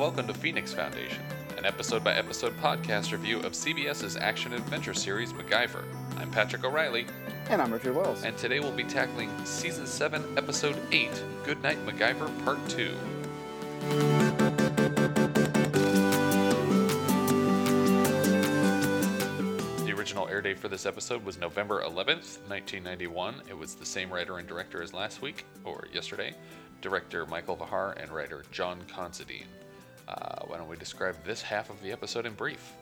welcome to Phoenix Foundation, an episode by episode podcast review of CBS's action adventure series MacGyver. I'm Patrick O'Reilly, And I'm Richard Wells. and today we'll be tackling Season 7, Episode 8 Good Knight MacGyver Part 2. The original air date for this episode was November 11th, 1991. It was the same writer and director as last week, or yesterday. Director Michael Vejar and writer John Considine. Uh, why don't we describe this half of the episode in brief?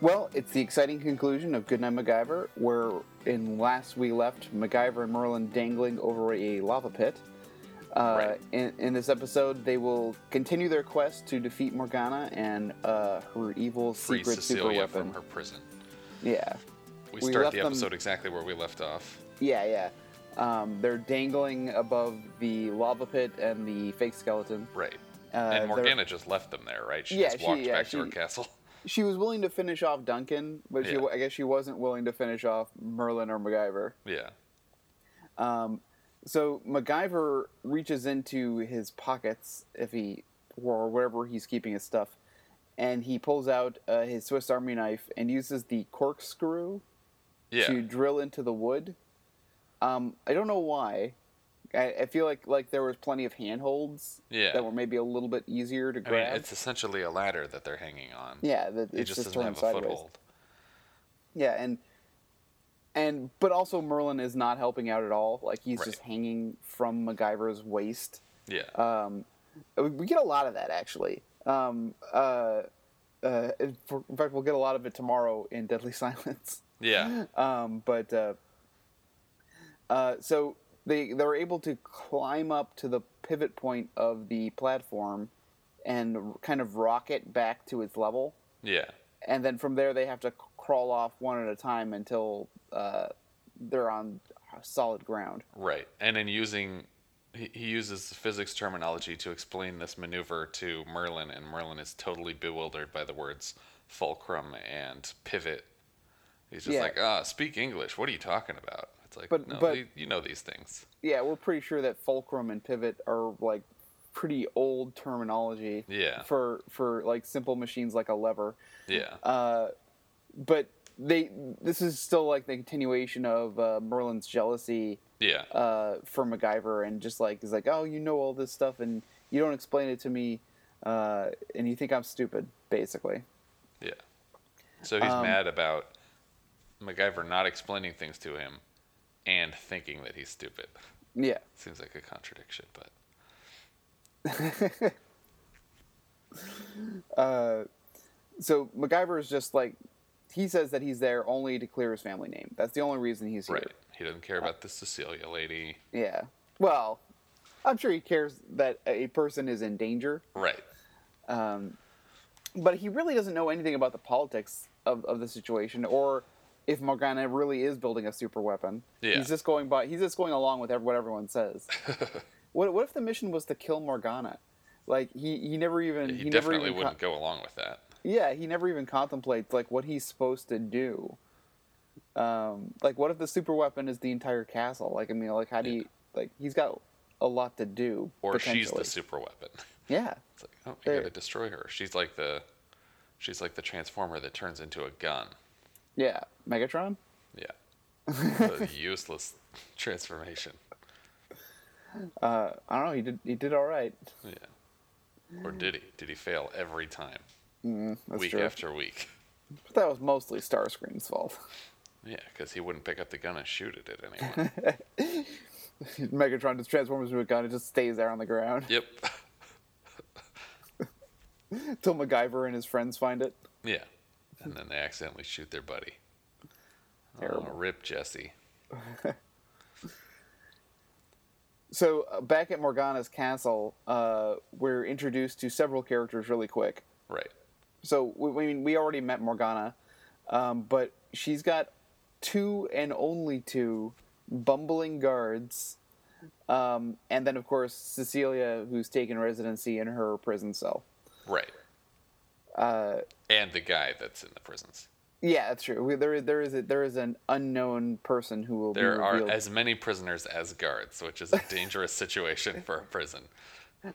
Well, it's the exciting conclusion of Good Knight MacGyver, where in last we left MacGyver and Merlin dangling over a lava pit. Uh, Right. in, in this episode, they will continue their quest to defeat Morgana and uh, her evil Free secret Cecilia super weapon. from her prison. Yeah, We, We start the them- episode exactly where we left off. yeah, yeah. Um, they're dangling above the lava pit and the fake skeleton. Right. Uh, and Morgana just left them there, right? She Yeah, just she- walked yeah, back to her castle. She was willing to finish off Duncan, but she, Yeah. I guess she wasn't willing to finish off Merlin or MacGyver. Yeah. Um, so MacGyver reaches into his pockets if he or wherever he's keeping his stuff, and he pulls out uh, his Swiss Army knife and uses the corkscrew Yeah. to drill into the wood. Um, I don't know why. I, I feel like like there was plenty of handholds Yeah. that were maybe a little bit easier to I grab. mean, it's essentially a ladder that they're hanging on. yeah, that it's just, just, doesn't have a sideways. foothold. Yeah, and and but also Merlin is not helping out at all. Like he's Right. just hanging from MacGyver's waist. Yeah. Um, we- get a lot of that actually. Um, uh, uh, in for- in fact, we'll get a lot of it tomorrow in Deadly Silence. yeah. Um, but uh, uh, so they they were able to climb up to the pivot point of the platform and kind of rocket back to its level, Yeah. and then from there they have to crawl off one at a time until uh, they're on solid ground. Right. And in using, he, uses physics terminology to explain this maneuver to Merlin, and Merlin is totally bewildered by the words fulcrum and pivot. He's just Yeah. like, ah, speak English. What are you talking about? It's like, But- no, but- you- you know these things. Yeah, we're pretty sure that fulcrum and pivot are like pretty old terminology Yeah. for for like simple machines like a lever. Yeah. Uh, but they this is still like the continuation of uh, Merlin's jealousy yeah. uh, for MacGyver and just like he's like, oh, you know all this stuff and you don't explain it to me, uh, and you think I'm stupid, basically. Yeah. So he's Um, mad about MacGyver not explaining things to him and thinking that he's stupid. Yeah. Seems like a contradiction, but Uh, so MacGyver is just like he says that he's there only to clear his family name. That's the only reason he's here. right. He doesn't care about the Cecilia lady. Yeah. Well, I'm sure he cares that a person is in danger, Right. um, but he really doesn't know anything about the politics of, of the situation or if Morgana really is building a super weapon. Yeah. He's just going by. He's just going along with what everyone says. what What if the mission was to kill Morgana? Like he, he never even He, never definitely even wouldn't go along with that. yeah, he never even contemplates like what he's supposed to do. Um, like, what if the super weapon is the entire castle? Like, I mean, like, how do you like? He's got a lot to do. Or she's the super weapon. yeah, It's like, oh, you gotta destroy her. She's like the, she's like the transformer that turns into a gun. Yeah. Megatron. Yeah. a useless transformation. Uh, I don't know. He did. He did all right. Yeah. Or did he? Did he fail every time, Mm, week true. after week? But that was mostly Starscream's fault. Yeah, because he wouldn't pick up the gun and shoot at it at anyone. Megatron just transforms into a gun and just stays there on the ground yep. until MacGyver and his friends find it. Yeah. And then they accidentally shoot their buddy. Terrible. Oh, rip Jesse. So uh, back at Morgana's castle, uh, we're introduced to several characters really quick. Right. so we, we we already met Morgana, um, but she's got two and only two bumbling guards, um, and then of course Cecilia, who's taken residency in her prison cell. Right. Uh, And the guy that's in the prisons. yeah, that's true. We, there, there is a, there is an unknown person who will There are as many prisoners as guards, which is a dangerous situation for a prison.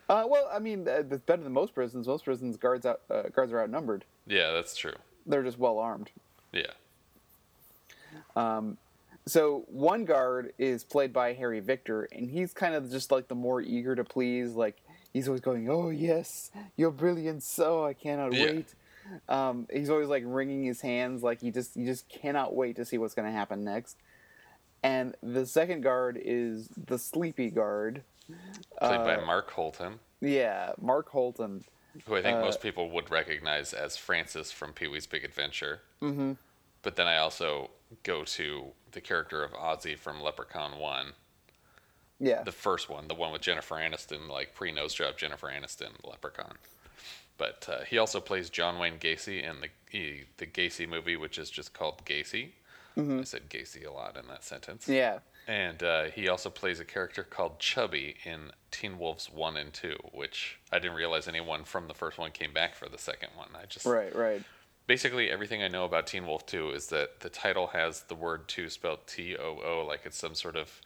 Uh, well, I mean, uh, that's better than most prisons. Most prisons guards out uh, guards are outnumbered. Yeah, that's true. They're just well armed. Yeah. Um, So one guard is played by Harry Victor, and he's kind of just like the more eager to please. Like he's always going, "Oh yes, you're brilliant, so I cannot Yeah. wait." Um, he's always like wringing his hands, like he just he just cannot wait to see what's going to happen next. And the second guard is the sleepy guard. Played by Uh, Mark Holton, Yeah, Mark Holton. who I think uh, most people would recognize as Francis from Pee Wee's Big Adventure. Mm-hmm. But then I also go to the character of Ozzy from Leprechaun 1. Yeah, the first one, the one with Jennifer Aniston, like pre nose job Jennifer Aniston, Leprechaun. But uh, he also plays John Wayne Gacy in the he, the Gacy movie, which is just called Gacy. I said Gacy a lot in that sentence. yeah, And uh, he also plays a character called Chubby in Teen Wolves One and Two, which I didn't realize anyone from the first one came back for the second one. I just right, right. basically everything I know about Teen Wolf 2 is that the title has the word 2 spelled T O O like it's some sort of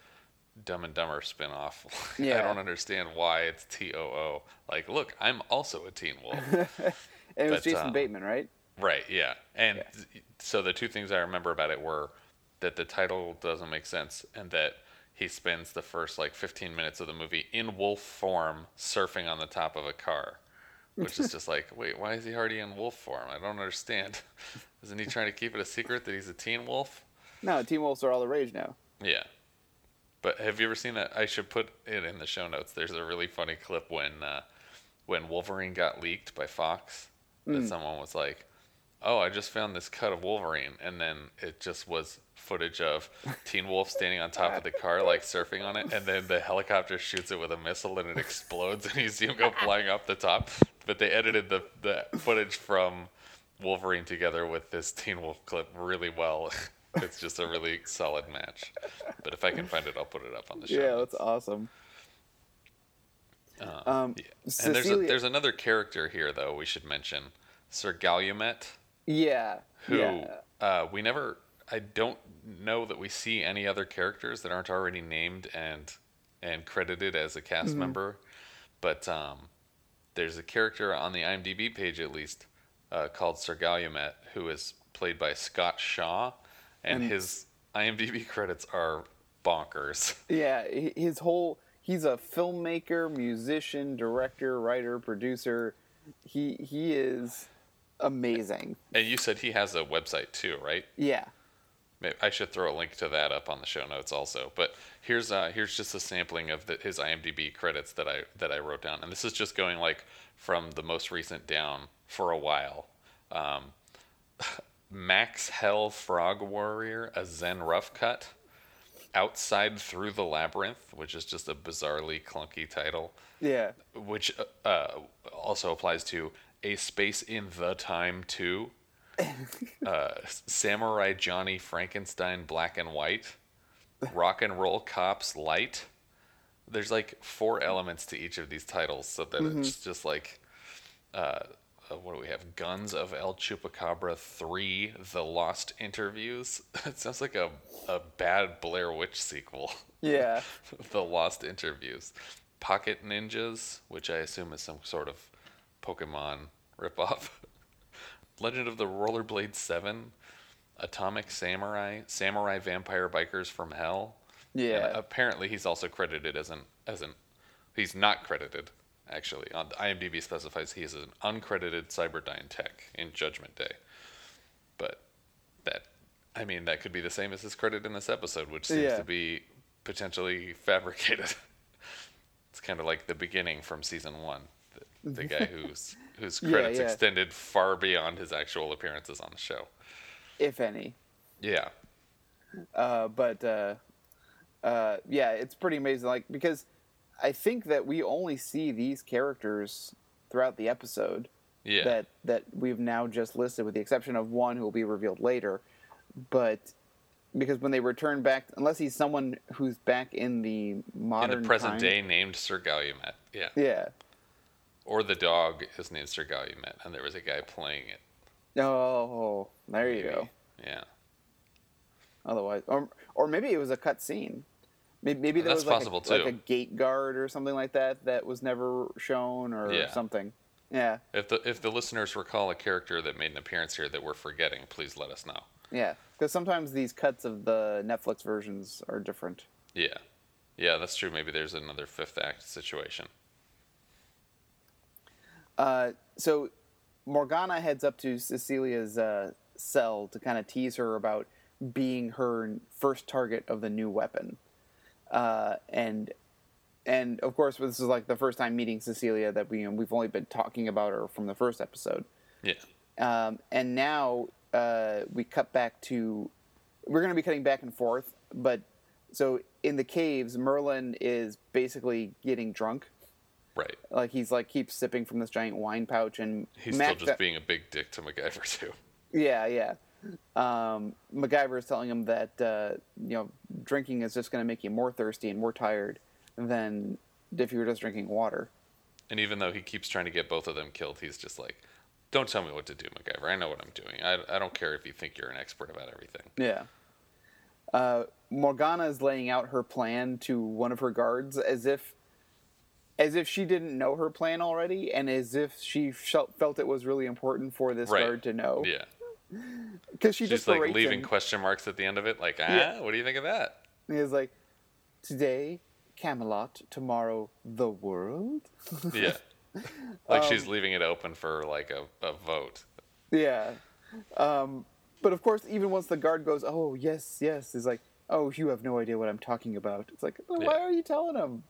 Dumb and Dumber spin-off. I don't understand why it's T O O. Like, look, I'm also a Teen Wolf. And it was Jason um, Bateman, right? right, yeah. And th- so the two things I remember about it were that the title doesn't make sense and that he spends the first like 15 minutes of the movie in wolf form surfing on the top of a car. Which is just like, wait, why is he already in wolf form? I don't understand. Isn't he trying to keep it a secret that he's a teen wolf? No, Teen Wolves are all the rage now. Yeah. But have you ever seen that? I should put it in the show notes. There's a really funny clip when uh, when Wolverine got leaked by Fox. That someone was like, "Oh, I just found this cut of Wolverine," and then it just was footage of Teen Wolf standing on top of the car, like surfing on it, and then the helicopter shoots it with a missile and it explodes, and you see him go flying up the top. But they edited the the footage from Wolverine together with this Teen Wolf clip really well. it's just a really solid match. But if I can find it, I'll put it up on the show. Yeah, that's awesome. Uh, Um, yeah. And there's a, there's another character here though we should mention, Sir Galumet, Yeah. who yeah. uh, we never. I don't know that we see any other characters that aren't already named and and credited as a cast Mm-hmm. member, but um, there's a character on the IMDb page at least uh, called Sir Galumet who is played by Scott Shaw, and And- his IMDb credits are bonkers. Yeah, his whole he's a filmmaker, musician, director, writer, producer. He he is amazing. And you said he has a website too, right? Yeah. Maybe I should throw a link to that up on the show notes also. But here's uh, here's just a sampling of the, his IMDb credits that I that I wrote down, and this is just going like from the most recent down for a while. Um, Max Hell Frog Warrior, a Zen rough cut. Outside Through the Labyrinth, which is just a bizarrely clunky title, Yeah. which uh, uh, also applies to A Space in the Time too. uh, Samurai Johnny Frankenstein Black and White, Rock and Roll Cops Light. There's like four elements to each of these titles, so that it's just like, uh, uh, what do we have? Guns of El Chupacabra 3, The Lost Interviews. it sounds like a, a bad Blair Witch sequel. Yeah. the Lost Interviews. Pocket Ninjas, which I assume is some sort of Pokemon ripoff. Legend of the Rollerblade 7. Atomic Samurai. Samurai Vampire Bikers from Hell. And Yeah. apparently he's also credited as an as an he's not credited actually. On IMDb specifies he is an uncredited Cyberdyne tech in Judgment Day. But that I mean that could be the same as his credit in this episode, which seems Yeah. to be potentially fabricated. it's kind of like the beginning from season 1. The, the guy whose whose Yeah, credits yeah. extended far beyond his actual appearances on the show. if any. Yeah. Uh, but uh, uh, yeah, it's pretty amazing. Like because I think that we only see these characters throughout the episode Yeah. that that we've now just listed, with the exception of one who will be revealed later. But because when they return back, unless he's someone who's back in the modern in the present time- day named Sir Galumet. Yeah. yeah. Or the dog is named Sir Galumet, and there was a guy playing it. Oh, there you go. Yeah. Otherwise, or or maybe it was a cut scene. Maybe, maybe there That's was like possible, a, like a gate guard or something like that that was never shown or Yeah. something. Yeah, If the if the listeners recall a character that made an appearance here that we're forgetting, please let us know. yeah. Because sometimes these cuts of the Netflix versions are different. Yeah, yeah, that's true. Maybe there's another fifth act situation. Uh, so Morgana heads up to Cecilia's uh, cell to kind of tease her about being her first target of the new weapon, uh, and and of course this is like the first time meeting Cecilia that we we've only been talking about her from the first episode, Yeah, um, and now uh, we cut back to we're going to be cutting back and forth, but so in the caves Merlin is basically getting drunk right. like he's like keeps sipping from this giant wine pouch and He's Mac- still just being a big dick to MacGyver too. yeah yeah um, MacGyver is telling him that uh, you know drinking is just going to make you more thirsty and more tired than if you were just drinking water And even though he keeps trying to get both of them killed, he's just like, "Don't tell me what to do, MacGyver. I know what I'm doing. I, I don't care if you think you're an expert about everything." yeah uh, Morgana is laying out her plan to one of her guards as if as if she didn't know her plan already and as if she felt felt it was really important for this Right. guard to know Yeah, because she she's just like leaving him. question marks at the end of it. Like, ah, Yeah. what do you think of that? And he was like, "Today, Camelot. Tomorrow, the world." Yeah, like Um, she's leaving it open for like a, a vote. Yeah. Um, but of course, even once the guard goes, "Oh yes, yes," he's like, "Oh, you have no idea what I'm talking about." It's like, well, why Yeah. are you telling him?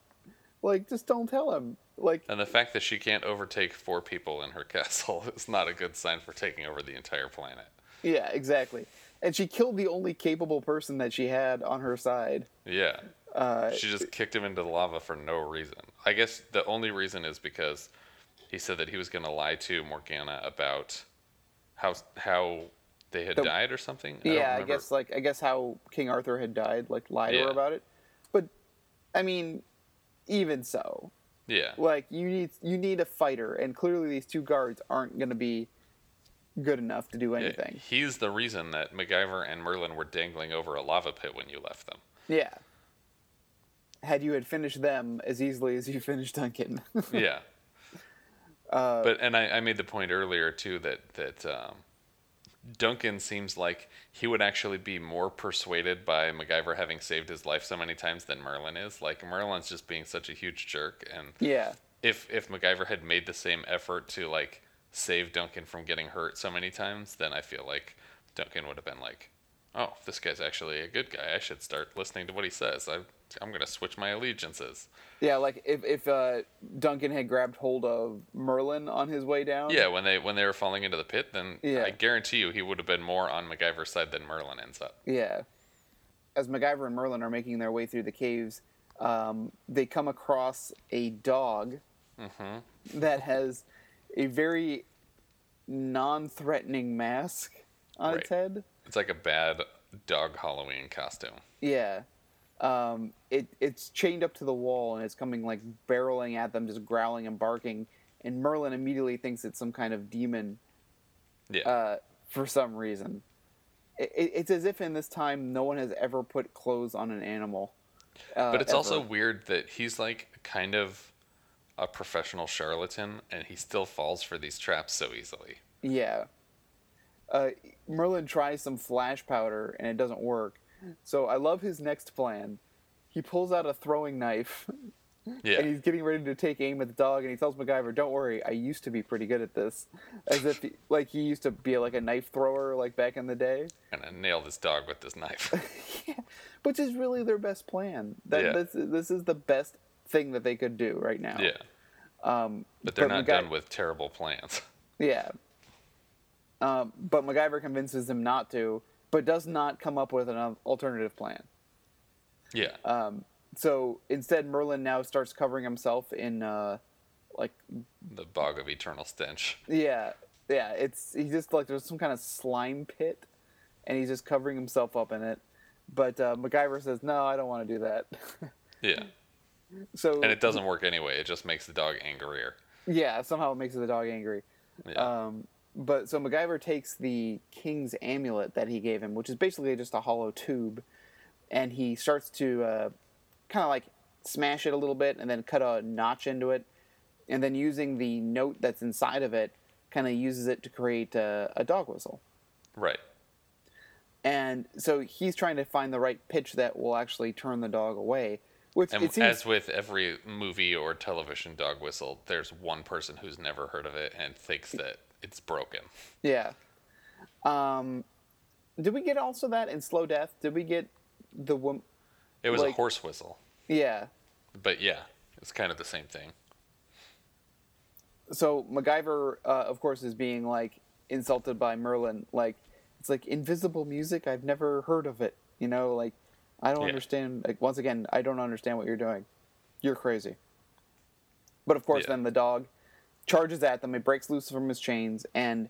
Like, just don't tell him. Like, And the fact that she can't overtake four people in her castle is not a good sign for taking over the entire planet. yeah, exactly. And she killed the only capable person that she had on her side. Yeah. Uh, She just kicked him into the lava for no reason. I guess the only reason is because he said that he was going to lie to Morgana about how how they had The- died or something. don't yeah, I guess like I guess how King Arthur had died, like lie to her about it. But I mean, even so, Yeah. like you need you need a fighter, and clearly these two guards aren't going to be good enough to do Yeah, anything. He's the reason that MacGyver and Merlin were dangling over a lava pit when you left them. Yeah. Had you had finished them as easily as you finished Duncan. Yeah. Uh, but and I, I made the point earlier too that that um, Duncan seems like he would actually be more persuaded by MacGyver having saved his life so many times than Merlin is. Like Merlin's just being such a huge jerk, and yeah. if if MacGyver had made the same effort to like save Duncan from getting hurt so many times, then I feel like Duncan would have been like, "Oh, this guy's actually a good guy. I should start listening to what he says. I I'm gonna switch my allegiances." Yeah, like if if uh, Duncan had grabbed hold of Merlin on his way down. Yeah, when they when they were falling into the pit, then Yeah. I guarantee you he would have been more on MacGyver's side than Merlin ends up. Yeah. As MacGyver and Merlin are making their way through the caves, um, they come across a dog Mm-hmm. that has a very non-threatening mask on its head. It's like a bad dog Halloween costume. Yeah. Um, it it's chained up to the wall and it's coming like barreling at them, just growling and barking. And Merlin immediately thinks it's some kind of demon Yeah, uh, for some reason. It, it, it's as if in this time no one has ever put clothes on an animal. Uh, but it's also weird that he's like kind of a professional charlatan, and he still falls for these traps so easily. yeah. Uh, Merlin tries some flash powder and it doesn't work. So I love his next plan. He pulls out a throwing knife Yeah, and he's getting ready to take aim at the dog and he tells MacGyver, "Don't worry, I used to be pretty good at this." As if he, like he used to be like a knife thrower like back in the day. gonna nail this dog with this knife. yeah. Which is really their best plan. That Yeah. this, this is the best thing that they could do right now. yeah, Um but they're But not MacGy- done with terrible plans. Yeah. Um, but MacGyver convinces him not to, but does not come up with an alternative plan. Yeah, Um, so instead, Merlin now starts covering himself in, uh, like, the bog of eternal stench. yeah, yeah. It's he's just like there's some kind of slime pit, and he's just covering himself up in it. But uh, MacGyver says, "No, I don't want to do that." Yeah, so and it doesn't work anyway. It just makes the dog angrier. yeah, somehow it makes the dog angry. Yeah, Um, but so MacGyver takes the king's amulet that he gave him, which is basically just a hollow tube, and he starts to uh, kind of like smash it a little bit and then cut a notch into it, and then using the note that's inside of it, kind of uses it to create a, a dog whistle. Right. And so he's trying to find the right pitch that will actually turn the dog away. Which And it seems, as with every movie or television dog whistle, there's one person who's never heard of it and thinks that it's broken. yeah. Um, did we get also that in Slow Death? Did we get the woman? It was a horse whistle, Yeah. but yeah, it's kind of the same thing. so MacGyver, uh, of course, is being like insulted by Merlin. Like it's like invisible music. I've never heard of it. You know, like I don't Yeah. understand. Like once again, I don't understand what you're doing. You're crazy. But of course, Yeah. then the dog charges at them. It breaks loose from his chains, and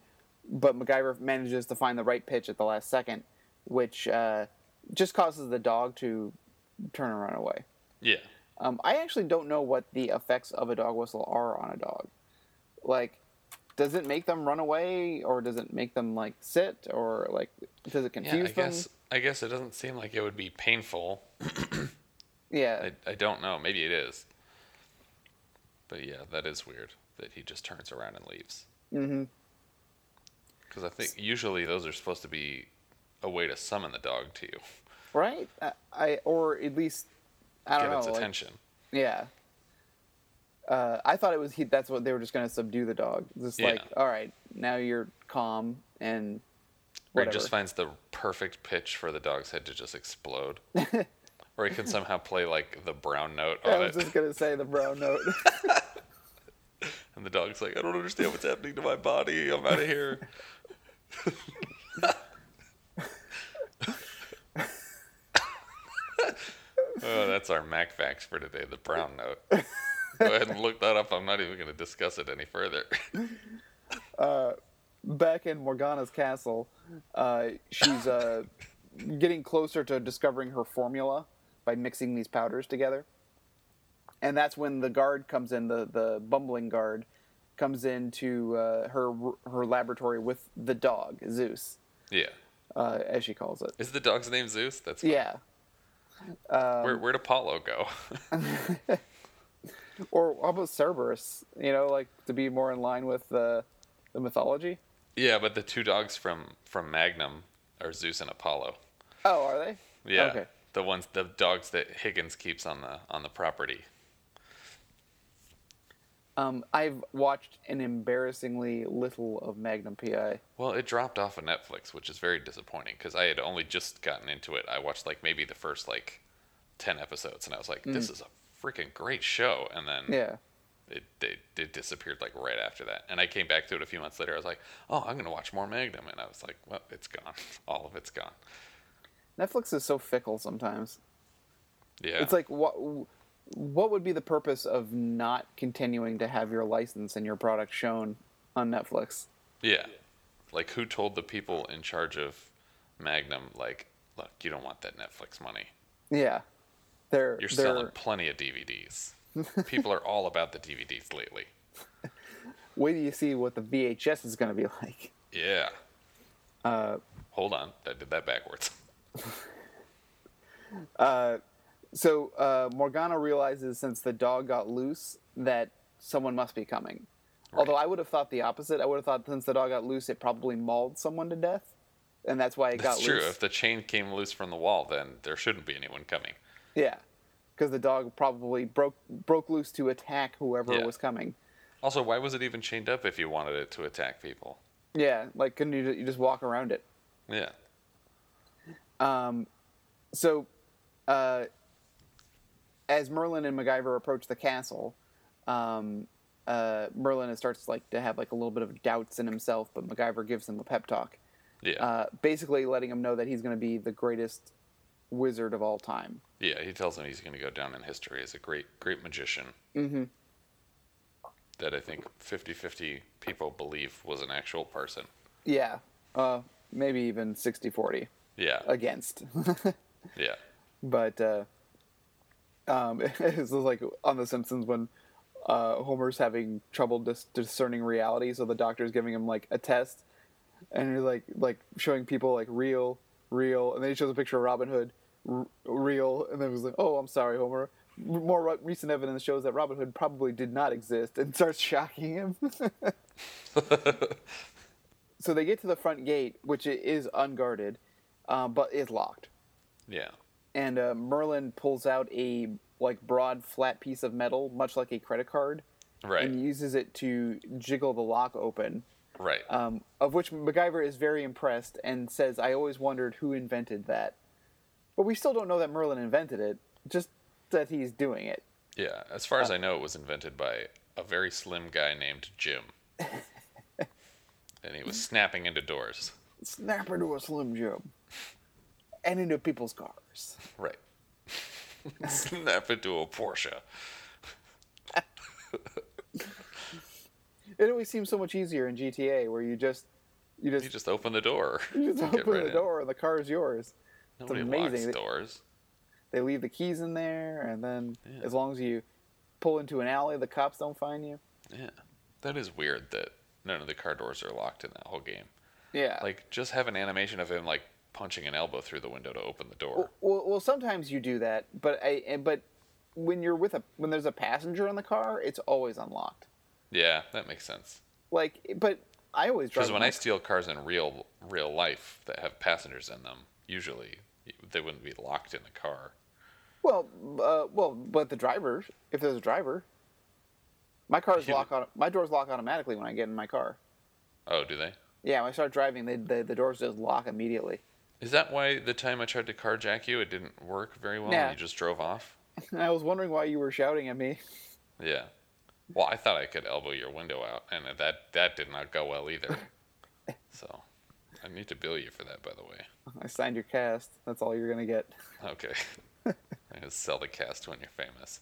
but MacGyver manages to find the right pitch at the last second, which uh, just causes the dog to turn and run away. Yeah. Um, I actually don't know what the effects of a dog whistle are on a dog. Like, does it make them run away, or does it make them like sit, or like does it confuse Yeah, I them? guess I guess it doesn't seem like it would be painful. Yeah, I, I don't know. Maybe it is. But yeah, that is weird that he just turns around and leaves. hmm Because I think usually those are supposed to be a way to summon the dog to you, right. I, I or at least I don't get know. its like- attention. yeah. Uh, I thought it was he. That's what they were just going to subdue the dog. Just Yeah. like, all right, now you're calm and Or he whatever. just finds the perfect pitch for the dog's head to just explode. or he can somehow play like the brown note I on was it, just gonna say the brown note. and the dog's like, "I don't understand what's happening to my body. I'm out of here." oh, that's our Mac facts for today. The brown note. Go ahead and look that up. I'm not even going to discuss it any further. back in Morgana's castle, uh, she's uh, getting closer to discovering her formula by mixing these powders together. And that's when the guard comes in, the, the bumbling guard comes into uh, her her laboratory with the dog, Zeus, yeah. uh, as she calls it. Is the dog's name Zeus? That's funny. Yeah. Um, Where, where'd Apollo go? Or how about Cerberus? You know, like to be more in line with the, the mythology. yeah, but the two dogs from from Magnum are Zeus and Apollo. Oh, are they? Yeah. Okay. The ones, the dogs that Higgins keeps on the on the property. Um, I've watched an embarrassingly little of Magnum PI. Well, it dropped off of Netflix, which is very disappointing because I had only just gotten into it. I watched like maybe the first like ten episodes, and I was like, "This is a freaking great show," and then Mm. Yeah. it, it it disappeared like right after that. And I came back to it a few months later. I was like, "Oh, I'm gonna watch more Magnum," and I was like, "Well, it's gone. All of it's gone." Netflix is so fickle sometimes. Yeah. It's like what what would be the purpose of not continuing to have your license and your product shown on Netflix? Yeah. Like who told the people in charge of Magnum like, look, you don't want that Netflix money. Yeah. They're You're they're selling plenty of DVDs. people are all about the DVDs lately. wait till you see what the VHS is going to be like. Yeah. Uh, Hold on, I did that backwards. so uh, Morgana realizes since the dog got loose that someone must be coming. Although I would have thought the opposite. I would have thought since the dog got loose, it probably mauled someone to death, and that's why it That's got true. loose. If the chain came loose from the wall, then there shouldn't be anyone coming. Yeah, because the dog probably broke broke loose to attack whoever Yeah. was coming. Also, why was it even chained up if you wanted it to attack people? Yeah, like couldn't you, you just walk around it? Yeah. Um, so, uh, as Merlin and MacGyver approach the castle, um, uh, Merlin starts like to have like a little bit of doubts in himself, but MacGyver gives him a pep talk, Yeah. uh, basically letting him know that he's going to be the greatest wizard of all time. yeah, he tells him he's going to go down in history as a great, great magician hmm that I think 50 50 people believe was an actual person. Yeah, uh, maybe even 60-40 Yeah. against. Yeah. but uh, um, it's like on The Simpsons when uh, Homer's having trouble dis- discerning reality, so the doctor's giving him like a test, and he's like like showing people like real, real, and then he shows a picture of Robin Hood, r- real, and then was like, "Oh, I'm sorry, Homer." More re- recent evidence shows that Robin Hood probably did not exist, and starts shocking him. so they get to the front gate, which is unguarded, um, but is locked. Yeah. And uh, Merlin pulls out a like broad, flat piece of metal, much like a credit card, Right. and uses it to jiggle the lock open. right. um, of which MacGyver is very impressed and says, "I always wondered who invented that." But we still don't know that Merlin invented it, just that he's doing it. yeah. As far as I know, it was invented by a very slim guy named Jim. and he was snapping into doors. Snap into a Slim Jim, and into people's cars. Right. Snap into a Porsche. It always seems so much easier in GTA, where you just you just You just open the door. you just open right the in. door and the car is yours. Nobody amazing. locks doors. They leave the keys in there, and then Yeah. as long as you pull into an alley, the cops don't find you. Yeah. That is weird that none of the car doors are locked in that whole game. Yeah. Like, just have an animation of him, like, punching an elbow through the window to open the door. Well, well, sometimes you do that, but I but when you're with a when there's a passenger in the car, it's always unlocked. Yeah, that makes sense. Like, but I always drive. Because when I steal cars in real real life that have passengers in them, usually they wouldn't be locked in the car. well, uh, well, but the driver, if there's a driver, my car's Yeah, lock on. My doors lock automatically when I get in my car. Oh, do they? Yeah, when I start driving, they, the the doors just lock immediately. Is that why the time I tried to carjack you, it didn't work very well? Yeah. and You just drove off. I was wondering why you were shouting at me. Yeah. Well, I thought I could elbow your window out, and that that did not go well either. so, I need to bill you for that, by the way. I signed your cast. That's all you're gonna get. Okay. I just sell the cast when you're famous.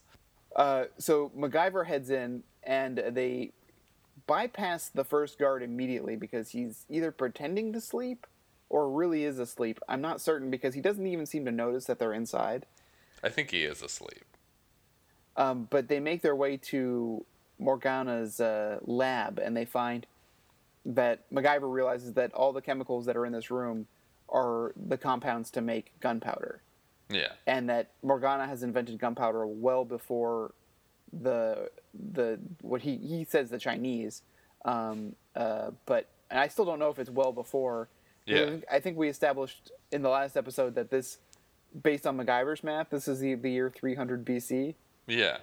Uh, so MacGyver heads in, and they bypass the first guard immediately because he's either pretending to sleep or really is asleep. I'm not certain because he doesn't even seem to notice that they're inside. I think he is asleep. Um, but they make their way to Morgana's uh, lab, and they find that MacGyver realizes that all the chemicals that are in this room are the compounds to make gunpowder. Yeah. and that Morgana has invented gunpowder well before the the what he he says the Chinese, um, uh, but and I still don't know if it's well before. Yeah. I think, we established in the last episode that this, based on MacGyver's math, this is the, the year 300 BC. Yeah.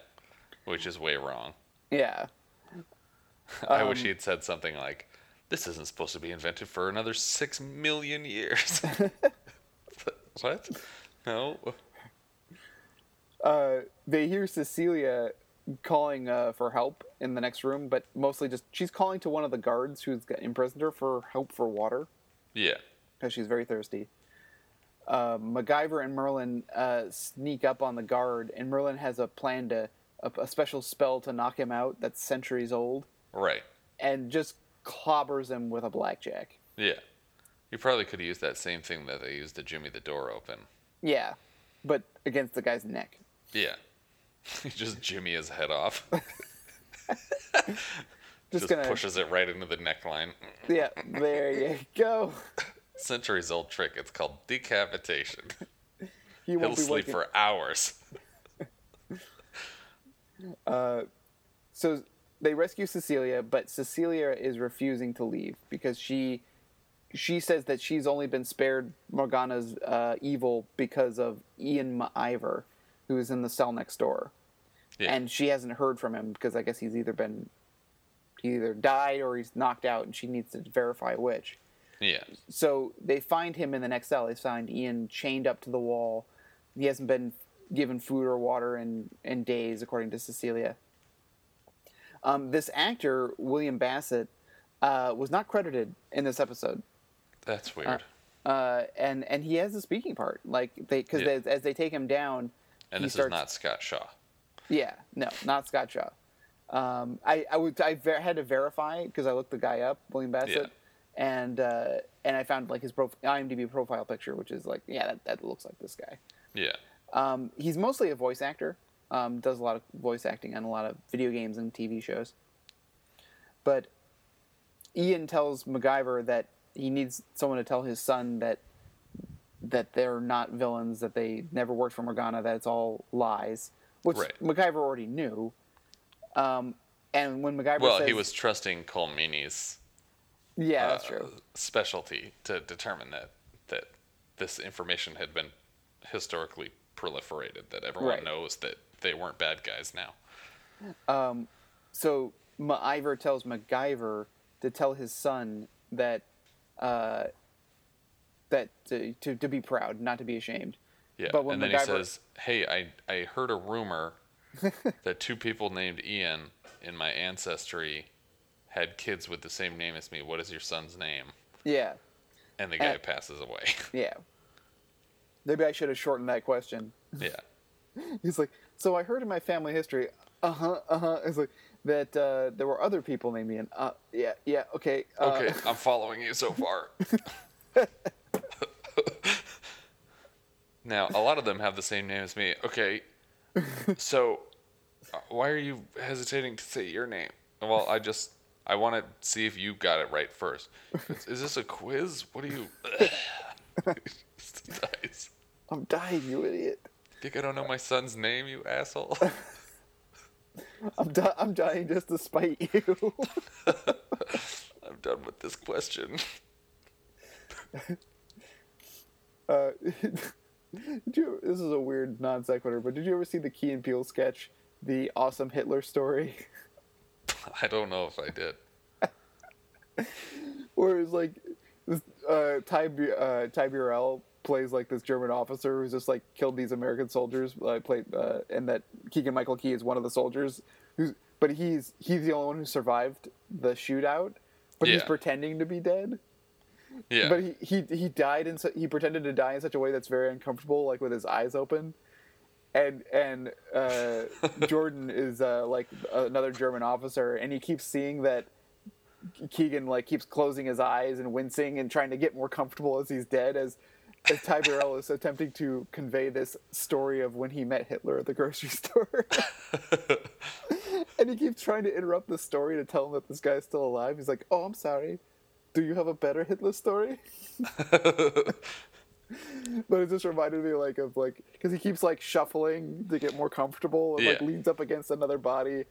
Which is way wrong. Yeah, I wish Um, he had said something like, "This isn't supposed to be invented for another six million years." what? No. uh, they hear Cecilia calling uh, for help in the next room, but mostly just she's calling to one of the guards who's imprisoned her for help for water. Yeah. because she's very thirsty. Uh, MacGyver and Merlin uh, sneak up on the guard, and Merlin has a plan to a, a special spell to knock him out that's centuries old, Right. and just clobbers him with a blackjack. Yeah. You probably could have used that same thing that they used to Jimmy the door open. Yeah, but against the guy's neck. Yeah. He just Jimmy his head off. Just, Just gonna pushes it right into the neckline. yeah. There you go. Centuries old trick. It's called decapitation. He He'll be sleep waking. for hours. So they rescue Cecilia, but Cecilia is refusing to leave because she she says that she's only been spared Morgana's uh, evil because of Ian Ivor, who is in the cell next door, Yeah. and she hasn't heard from him because I guess he's either been he either died or he's knocked out, and she needs to verify which. yeah. So they find him in the next cell. They find Ian chained up to the wall. He hasn't been given food or water in, in days, according to Cecilia. Um, this actor, William Bassett, uh, was not credited in this episode. That's weird. Uh, and, and he has a speaking part. Like they, because Yeah. as, as they take him down, and he this starts, is not Scott Shaw. Yeah, no, not Scott Shaw. Um, I I, would, I ver- had to verify because I looked the guy up, William Bassett, and uh, and I found like his prof- IMDb profile picture, which is like, yeah, that, that looks like this guy. Yeah. Um, he's mostly a voice actor. Um, does a lot of voice acting on a lot of video games and TV shows. But Ian tells MacGyver that he needs someone to tell his son that that they're not villains, that they never worked for Morgana, that it's all lies, which Right. MacGyver already knew. Um, and when MacGyver Well, says, he was trusting Colmeany's yeah, that's uh, true. specialty to determine that that this information had been historically proliferated, that everyone Right. knows that they weren't bad guys now. So Ivor tells MacGyver to tell his son that uh, that to, to to be proud, not to be ashamed. Yeah, But when and then he MacGyver- says, "Hey, I I heard a rumor that two people named Ian in my ancestry had kids with the same name as me. What is your son's name?" Yeah, And the guy Uh, passes away. yeah. Maybe I should have shortened that question. yeah, He's like, so I heard in my family history, uh huh, uh huh. It's like that uh, there were other people named Ian. Uh, yeah, yeah, okay. Uh, okay, I'm following you so far. now, a lot of them have the same name as me. Okay, so uh, why are you hesitating to say your name? Well, I just I want to see if you got it right first. Is, is this a quiz? What are you? I'm dying, you idiot. Think I don't know my son's name, you asshole? I'm di- I'm dying just to spite you. I'm done with this question. Uh, did you? This is a weird non sequitur, but did you ever see the Key and Peele sketch, the awesome Hitler story, I don't know if I did. where it's like, this, uh, Ty uh, Ty Burrell plays like this German officer who's just like killed these American soldiers. Uh, played, uh, and that Keegan Michael Key is one of the soldiers. Who's, but he's he's the only one who survived the shootout, but he's pretending to be dead. Yeah. But he, he he died in he pretended to die in such a way that's very uncomfortable, like with his eyes open. And and uh, Jordan is uh, like another German officer, and he keeps seeing that Keegan like keeps closing his eyes and wincing and trying to get more comfortable as he's dead. As as Ty Burrell is attempting to convey this story of when he met Hitler at the grocery store. and he keeps trying to interrupt the story to tell him that this guy's still alive. He's like, "Oh, I'm sorry. Do you have a better Hitler story?" but it just reminded me like of like because he keeps like shuffling to get more comfortable and like leans up against another body.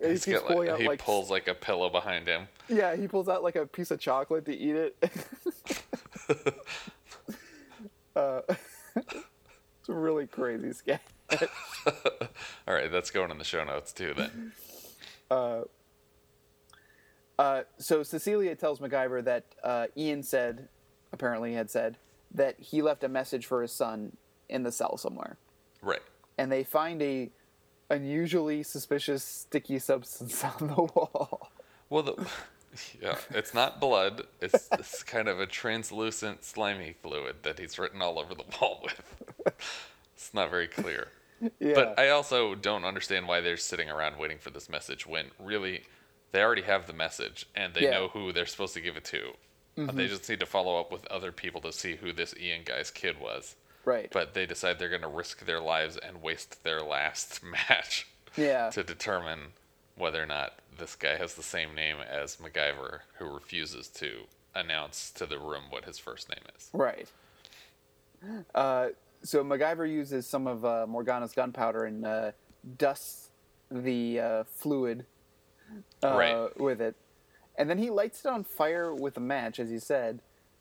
And He's he keeps got, pulling like, out he like pulls like a pillow behind him. yeah, he pulls out like a piece of chocolate to eat it. uh, it's a really crazy sketch. All right, that's going in the show notes too. Then. Uh, so Cecilia tells MacGyver that uh, Ian said, apparently he had said, that he left a message for his son in the cell somewhere, Right. and they find a unusually suspicious sticky substance on the wall. Well, the, yeah, it's not blood. It's this kind of a translucent, slimy fluid that he's written all over the wall with. It's not very clear. Yeah, But I also don't understand why they're sitting around waiting for this message when really they already have the message and they Yeah. know who they're supposed to give it to. They just need to follow up with other people to see who this Ian guy's kid was. right. But they decide they're going to risk their lives and waste their last match yeah, to determine whether or not this guy has the same name as MacGyver, who refuses to announce to the room what his first name is. right. Uh, so MacGyver uses some of uh, Morgana's gunpowder and uh, dusts the uh, fluid uh, Right. with it, and then he lights it on fire with a match, as you said,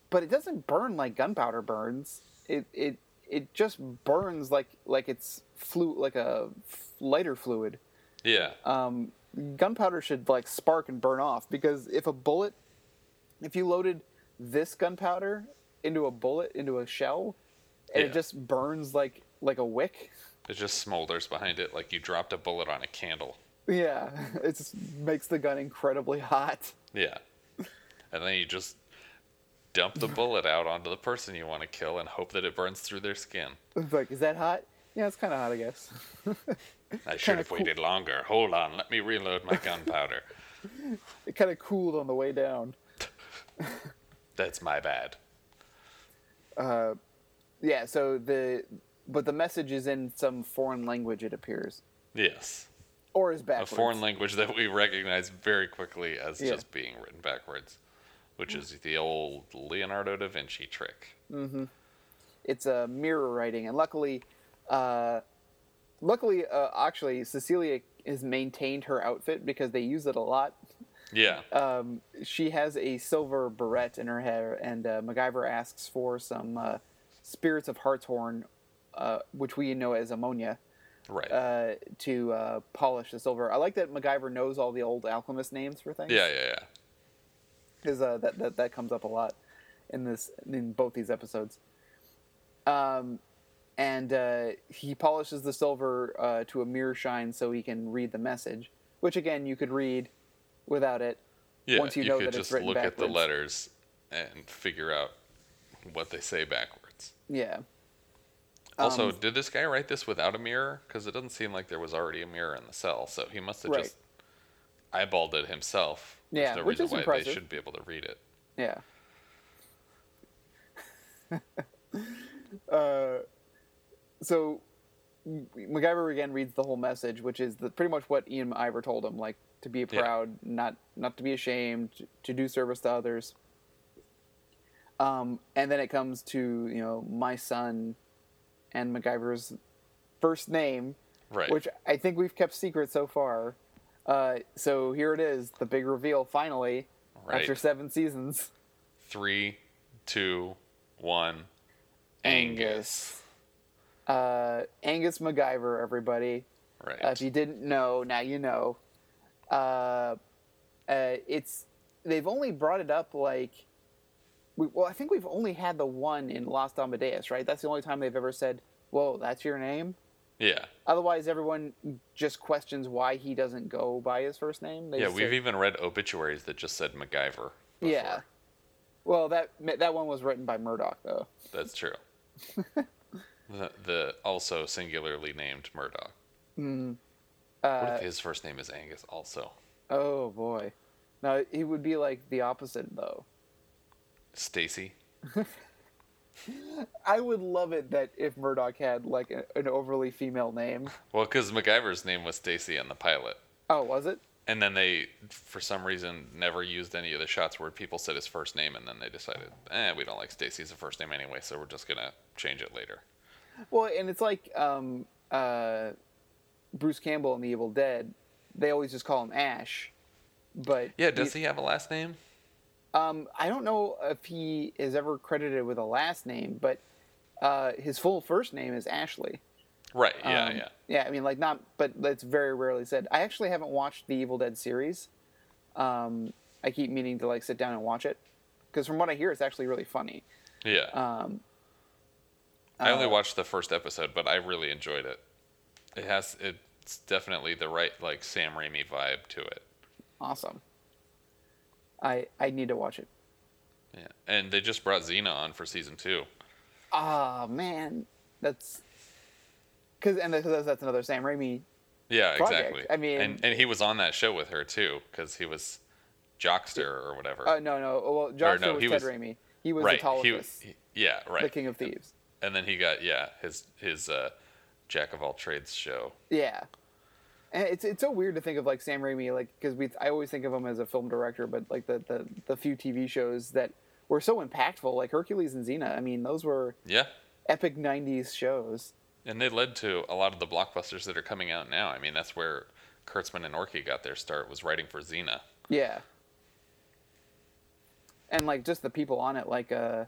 but it doesn't burn like gunpowder burns. It it it just burns like like it's flu like a lighter fluid. Yeah. Um, gunpowder should like spark and burn off because if a bullet, if you loaded this gunpowder into a bullet into a shell, and Yeah. it just burns like like a wick. It just smolders behind it like you dropped a bullet on a candle. Yeah, it just makes the gun incredibly hot. Yeah. And then you just dump the bullet out onto the person you want to kill and hope that it burns through their skin. It's like, is that hot? Yeah, it's kind of hot, I guess. I should have cool. waited longer. Hold on, let me reload my gunpowder. It kind of cooled on the way down. That's my bad. Uh, yeah, so the but the message is in some foreign language. It appears, Yes. Or is A foreign language that we recognize very quickly as Yeah. just being written backwards, which is the old Leonardo da Vinci trick. it's a mirror writing, and luckily, uh, luckily, uh, actually, Cecilia has maintained her outfit because they use it a lot. Yeah. Um, she has a silver barrette in her hair, and uh, MacGyver asks for some uh, spirits of hartshorn, uh, which we know as ammonia, Right. uh, to uh, polish the silver. I like that MacGyver knows all the old alchemist names for things. yeah, yeah, yeah. because uh, that, that that comes up a lot in this in both these episodes. Um, and uh, he polishes the silver uh, to a mirror shine so he can read the message, which again you could read without it. Yeah, Once you you, know could that it's just written look at the letters and figure out what they say backwards. Yeah. Also, Um, did this guy write this without a mirror? Because it doesn't seem like there was already a mirror in the cell, so he must have Right. just eyeballed it himself. There's Yeah, no which reason is why impressive. they shouldn't be able to read it. Yeah. uh, so MacGyver again reads the whole message, which is the, pretty much what Ian Ivor told him, like to be Yeah. proud, not not to be ashamed, to do service to others. Um, and then it comes to you know my son, and MacGyver's first name, Right. which I think we've kept secret so far. Uh, so here it is, the big reveal finally right. after seven seasons. Three, two, one. Angus. Uh, Angus MacGyver, everybody. Right. Uh, if you didn't know, now you know. Uh, uh, it's they've only brought it up like, we, well, I think we've only had the one in Lost Amadeus, right? That's the only time they've ever said, "Whoa, that's your name." yeah. Otherwise, everyone just questions why he doesn't go by his first name. They Yeah, we've say- even read obituaries that just said MacGyver. Before. yeah. Well, that that one was written by Murdoch, though. That's true. the, the also singularly named Murdoch. Uh, what if his first name is Angus also? Oh boy. Now he would be like the opposite though. Stacy? I would love it that if Murdoch had like a, an overly female name. Well, because MacGyver's name was Stacy on the pilot. Oh, was it? And then they, for some reason, never used any of the shots where people said his first name, and then they decided, eh, we don't like Stacy's a first name anyway, so we're just gonna change it later. Well, and it's like um, uh, Bruce Campbell in The Evil Dead. They always just call him Ash, but Yeah, does he have a last name? Um, I don't know if he is ever credited with a last name, but uh, his full first name is Ashley. Right. Yeah. Um, yeah. Yeah, I mean, like not, but that's very rarely said. I actually haven't watched the Evil Dead series. Um, I keep meaning to like sit down and watch it because from what I hear, it's actually really funny. Yeah. Um, I only uh, watched the first episode, but I really enjoyed it. It has it's definitely the right like Sam Raimi vibe to it. awesome. I I need to watch it. Yeah, and they just brought Xena on for season two. Ah man, that's because and because that's another Sam Raimi. Yeah, Project. exactly. I mean- and and he was on that show with her too, because he was Jockster or whatever. Uh, no, no. Well, Jockster no, was he Ted was- Raimi. He was right. He, Autolycus, he- yeah, right. the King of Thieves. and then he got yeah his his uh, Jack of all trades show. Yeah. And it's it's so weird to think of like Sam Raimi like because we I always think of him as a film director, but like the, the the few TV shows that were so impactful, like Hercules and Xena. I mean, those were Yeah, epic '90s shows. and they led to a lot of the blockbusters that are coming out now. I mean, that's where Kurtzman and Orci got their start was writing for Xena. Yeah. And like just the people on it, like uh,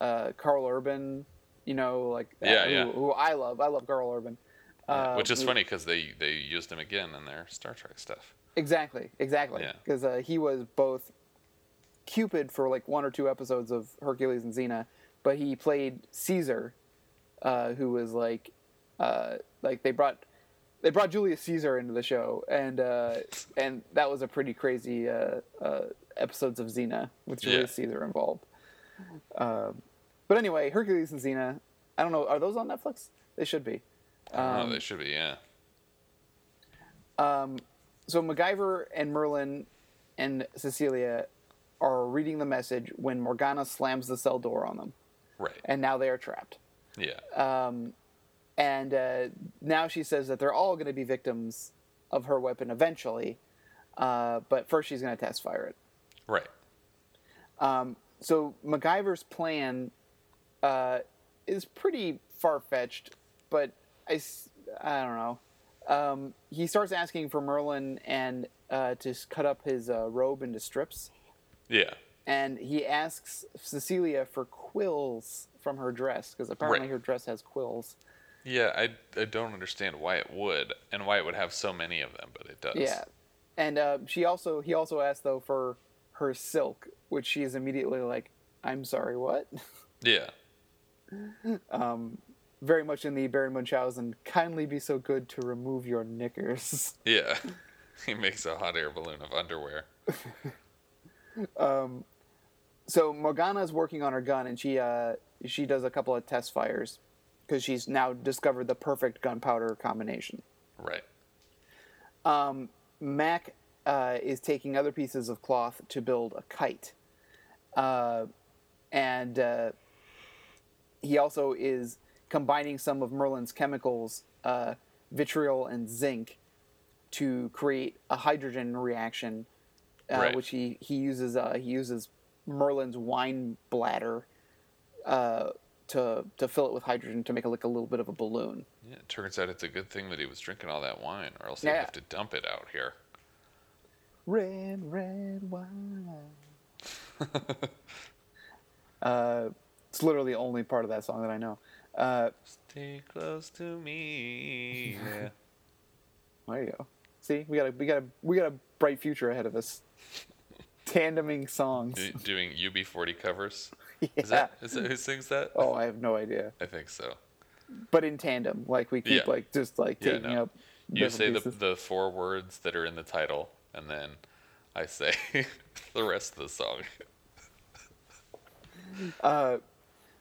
uh, Karl Urban, you know, like Yeah, who, yeah. who I love. I love Karl Urban. Uh, Which is funny because they they used him again in their Star Trek stuff. Exactly, exactly. Yeah. Because uh, he was both Cupid for like one or two episodes of Hercules and Xena, but he played Caesar, uh, who was like, uh, like they brought they brought Julius Caesar into the show, and uh, and that was a pretty crazy uh, uh, episodes of Xena with Julius Caesar involved. Um, but anyway, Hercules and Xena. I don't know. Are those on Netflix? They should be. Um, know. They should be. Yeah. so MacGyver and Merlin and Cecilia are reading the message when Morgana slams the cell door on them, Right. and now they are trapped. Yeah. Um, and uh, now she says that they're all going to be victims of her weapon eventually, uh, but first she's going to test fire it. right. Um, so MacGyver's plan uh, is pretty far fetched, but I, I don't know. Um, he starts asking for Merlin and uh, to cut up his uh, robe into strips, Yeah. and he asks Cecilia for quills from her dress because apparently Right. her dress has quills. Yeah, I, I don't understand why it would and why it would have so many of them, but it does. Yeah, and uh, she also he also asked though for her silk, which she is immediately like, "I'm sorry, what?" Yeah. Very much in the Baron Munchausen, kindly be so good to remove your knickers. Yeah. he makes a hot air balloon of underwear. um, so Morgana's working on her gun, and she uh, she does a couple of test fires because she's now discovered the perfect gunpowder combination. Right. Um, Mac uh, is taking other pieces of cloth to build a kite, uh, and uh, he also is combining some of Merlin's chemicals, uh, vitriol and zinc, to create a hydrogen reaction, uh, Right. which he he uses uh, he uses Merlin's wine bladder uh, to to fill it with hydrogen to make it like a little bit of a balloon. Yeah, it turns out it's a good thing that he was drinking all that wine, or else he'd Yeah. have to dump it out here. Red, red wine. uh, it's literally the only part of that song that I know. Uh, Stay close to me. Yeah. there you go. See, we got a we got a we got a bright future ahead of us. Tandeming songs. Do- doing UB40 covers. yeah. Is that is that who sings that? oh, I have no idea. I think so. But in tandem, like we keep Yeah. like just like Yeah, taking no. up. You say the pieces. the four words that are in the title, and then I say the rest of the song.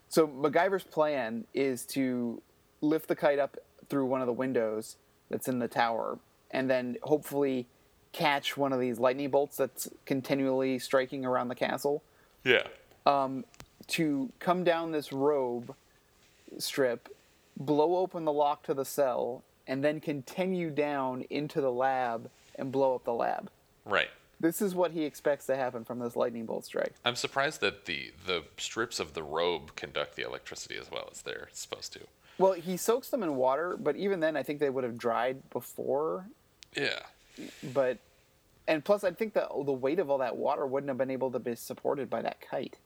So MacGyver's plan is to lift the kite up through one of the windows that's in the tower, and then hopefully catch one of these lightning bolts that's continually striking around the castle. Yeah. Um, to come down this robe strip, blow open the lock to the cell, and then continue down into the lab and blow up the lab. Right. This is what he expects to happen from this lightning bolt strike. I'm surprised that the the strips of the robe conduct the electricity as well as they're supposed to. Well, he soaks them in water, but even then, I think they would have dried before. Yeah. But and plus, I think the the weight of all that water wouldn't have been able to be supported by that kite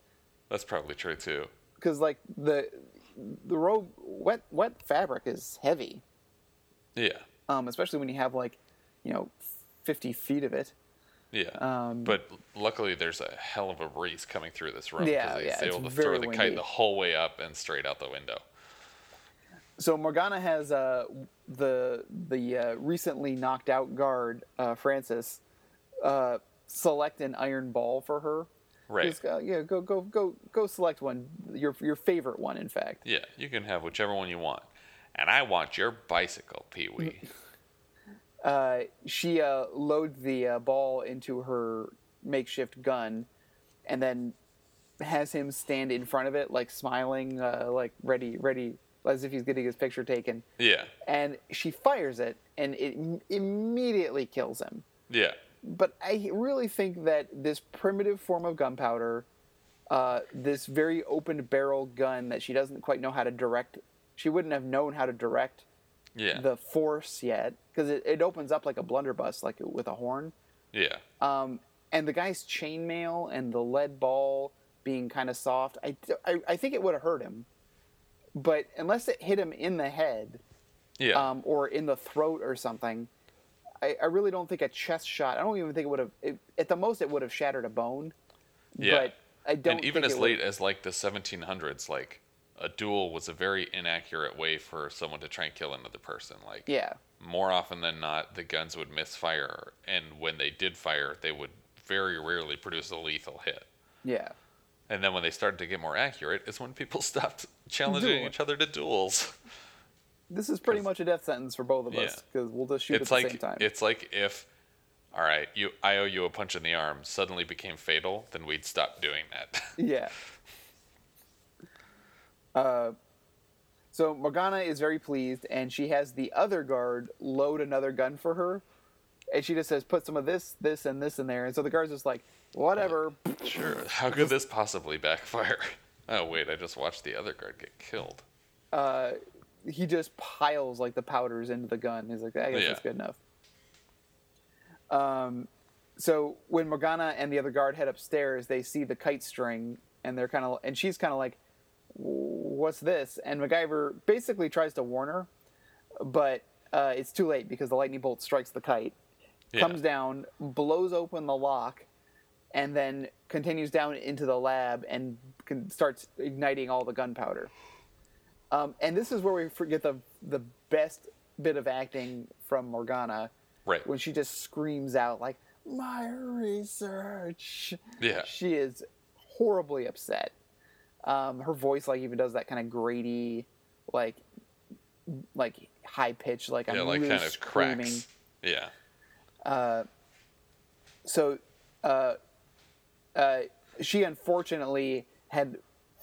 That's probably true too. because like the the robe wet wet fabric is heavy. Yeah. um, especially when you have like, you know, 50 feet of it. Yeah. Um, but luckily, there's a hell of a breeze coming through this room. 'cause Yeah, he's yeah, able to throw the windy. kite the whole way up and straight out the window. So Morgana has uh, the the uh, recently knocked out guard uh, Francis uh, select an iron ball for her. Right. Just, uh, yeah, go go go go select one your your favorite one. In fact, Yeah, you can have whichever one you want. And I want your bicycle, Pee Wee. uh, she uh, loads the uh, ball into her makeshift gun, and then has him stand in front of it, like smiling, uh, like ready, ready, as if he's getting his picture taken. yeah. And she fires it, and it im- immediately kills him. Yeah. But I really think that this primitive form of gunpowder, uh, this very open barrel gun that she doesn't quite know how to direct, she wouldn't have known how to direct Yeah. the force yet because it, it opens up like a blunderbuss, like with a horn. yeah. Um, and the guy's chainmail and the lead ball being kind of soft, I, I, I think it would have hurt him. But unless it hit him in the head Yeah. um, or in the throat or something, I, I really don't think a chest shot. I don't even think it would have. At the most, it would have shattered a bone. yeah. But I don't. and even think as late as like the 1700s, like a duel was a very inaccurate way for someone to try and kill another person. Like Yeah. more often than not, the guns would misfire, and when they did fire, they would very rarely produce a lethal hit. Yeah. And then when they started to get more accurate, is when people stopped challenging Duel. each other to duels. This is pretty much a death sentence for both of us Yeah. because we'll just shoot it's at the like same time. it's like if, all right, you I owe you a punch in the arm suddenly became fatal, then we'd stop doing that. Yeah. Uh, so Morgana is very pleased, and she has the other guard load another gun for her, and she just says, "Put some of this, this, and this in there." And so the guard's just like, "Whatever." sure. How could this possibly backfire? Oh wait, I just watched the other guard get killed. uh, he just piles like the powders into the gun. He's like, I guess Yeah. that's good enough. Um, so when Morgana and the other guard head upstairs, they see the kite string, and they're kind of, and she's kind of like, "What's this?" And MacGyver basically tries to warn her, but uh, it's too late because the lightning bolt strikes the kite, Yeah. comes down, blows open the lock, and then continues down into the lab and can, starts igniting all the gunpowder. Um, and this is where we forget the the best bit of acting from Morgana Right. when she just screams out like my research. Yeah. She is horribly upset. Um, her voice like even does that kind of grady, like like high pitch, like I'm Yeah, like really kind of screaming. cracks. Yeah. so uh, uh, she unfortunately had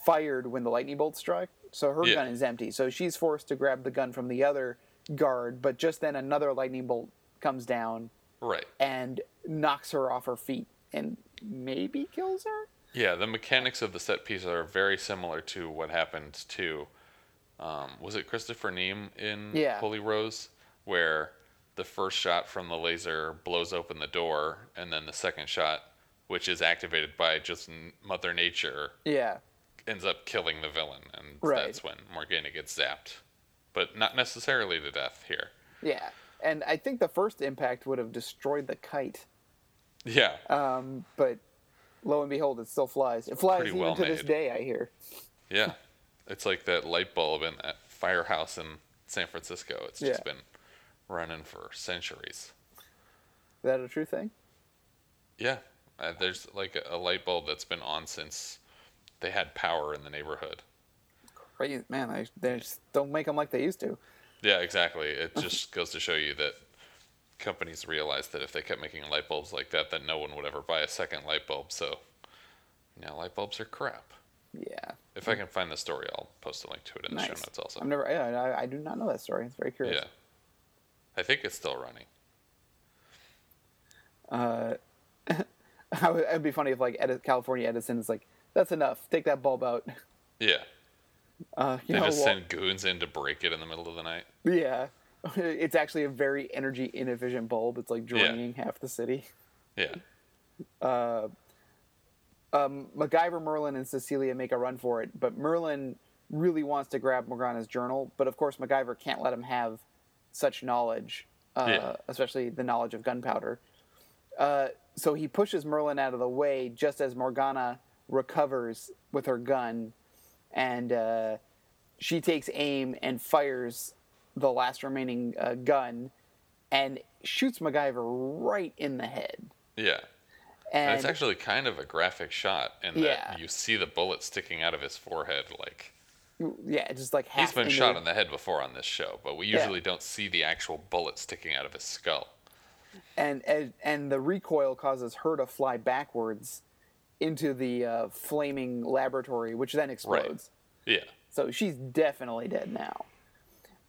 fired when the lightning bolt struck, so her Yeah. gun is empty. So she's forced to grab the gun from the other guard, but just then another lightning bolt comes down Right. and knocks her off her feet and maybe kills her. Yeah, the mechanics of the set piece are very similar to what happened to, um, was it Christopher Neame in Yeah. Holy Rose, where the first shot from the laser blows open the door, and then the second shot, which is activated by just Mother Nature, Yeah, ends up killing the villain, and Right. that's when Morgana gets zapped, but not necessarily to death here. yeah. And I think the first impact would have destroyed the kite, Yeah, um, but lo and behold, it still flies. It flies Pretty even well to this day. I hear. yeah, it's like that light bulb in that firehouse in San Francisco. It's just Yeah. been running for centuries. Is that a true thing? Yeah, uh, there's like a, a light bulb that's been on since they had power in the neighborhood. Crazy man, they, they just don't make them like they used to. Yeah, exactly. It just goes to show you that companies realized that if they kept making light bulbs like that, then no one would ever buy a second light bulb. So now light bulbs are crap. Yeah, If I can find the story, I'll post a link to it in the show notes also. I've never. I, I do not know that story. It's very curious. Yeah. I think it's still running. Uh, it'd be funny if like Edi- California Edison is like, "That's enough. Take that bulb out." Yeah. Uh, you They know, just Wal- send goons in to break it in the middle of the night. yeah, it's actually a very energy inefficient bulb. It's like Yeah. draining half the city. Yeah. um, MacGyver, Merlin, and Cecilia make a run for it, but Merlin really wants to grab Morgana's journal. But of course, MacGyver can't let him have such knowledge, uh, Yeah. especially the knowledge of gunpowder. Uh, so he pushes Merlin out of the way just as Morgana recovers with her gun, and uh, she takes aim and fires the last remaining uh, gun and shoots MacGyver right in the head. Yeah. And, And it's actually kind of a graphic shot in that Yeah. you see the bullet sticking out of his forehead. Like yeah, it's just like he's been shot in the head before on this show, but we Yeah. usually don't see the actual bullet sticking out of his skull. and and, and the recoil causes her to fly backwards into the uh, flaming laboratory, which then explodes. Yeah. So she's definitely dead now.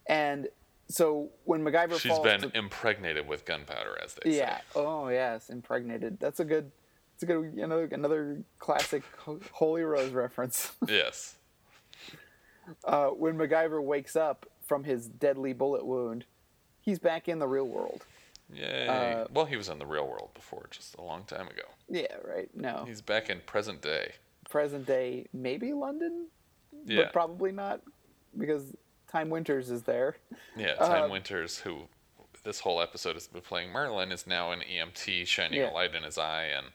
And so when MacGyver She's falls been to- impregnated with gunpowder, as they yeah, say. Yeah. Oh yes, impregnated. That's a good. It's a good another another classic Holy Rose reference. Yes. Uh, when MacGyver wakes up from his deadly bullet wound, he's back in the real world. Yay. Uh, well, he was in the real world before, just a long time ago. Yeah, right. No, He's back in present day. present day, maybe London, Yeah. but probably not because Time Winters is there. Yeah, Time Uh, Winters, who this whole episode has been playing Merlin, is now an EMT shining Yeah. a light in his eye and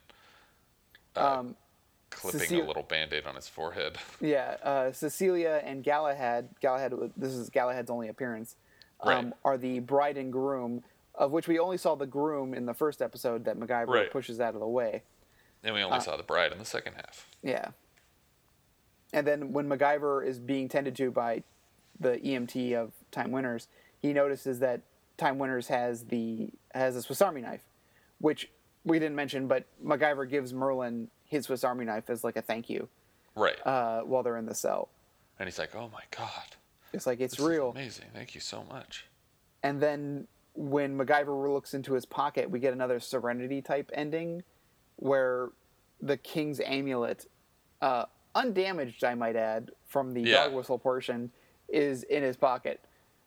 Um, clipping Cecile- a little band aid on his forehead. yeah, uh, Cecilia and Galahad. Galahad. This is Galahad's only appearance. Um, Right. Are the bride and groom, of which we only saw the groom in the first episode that MacGyver Right. pushes out of the way. And we Uh, only saw the bride in the second half. Yeah. And then when MacGyver is being tended to by the EMT of Time Winters, he notices that Time Winters has the has a Swiss Army knife, which we didn't mention, but MacGyver gives Merlin his Swiss Army knife as like a thank you Right. uh, while they're in the cell. and he's like, "Oh my god, It's like it's this real. amazing! Thank you so much." And then when MacGyver looks into his pocket, we get another Serenity type ending, where the King's amulet, uh, undamaged, I might add, from the Yeah. dog whistle portion, is in his pocket.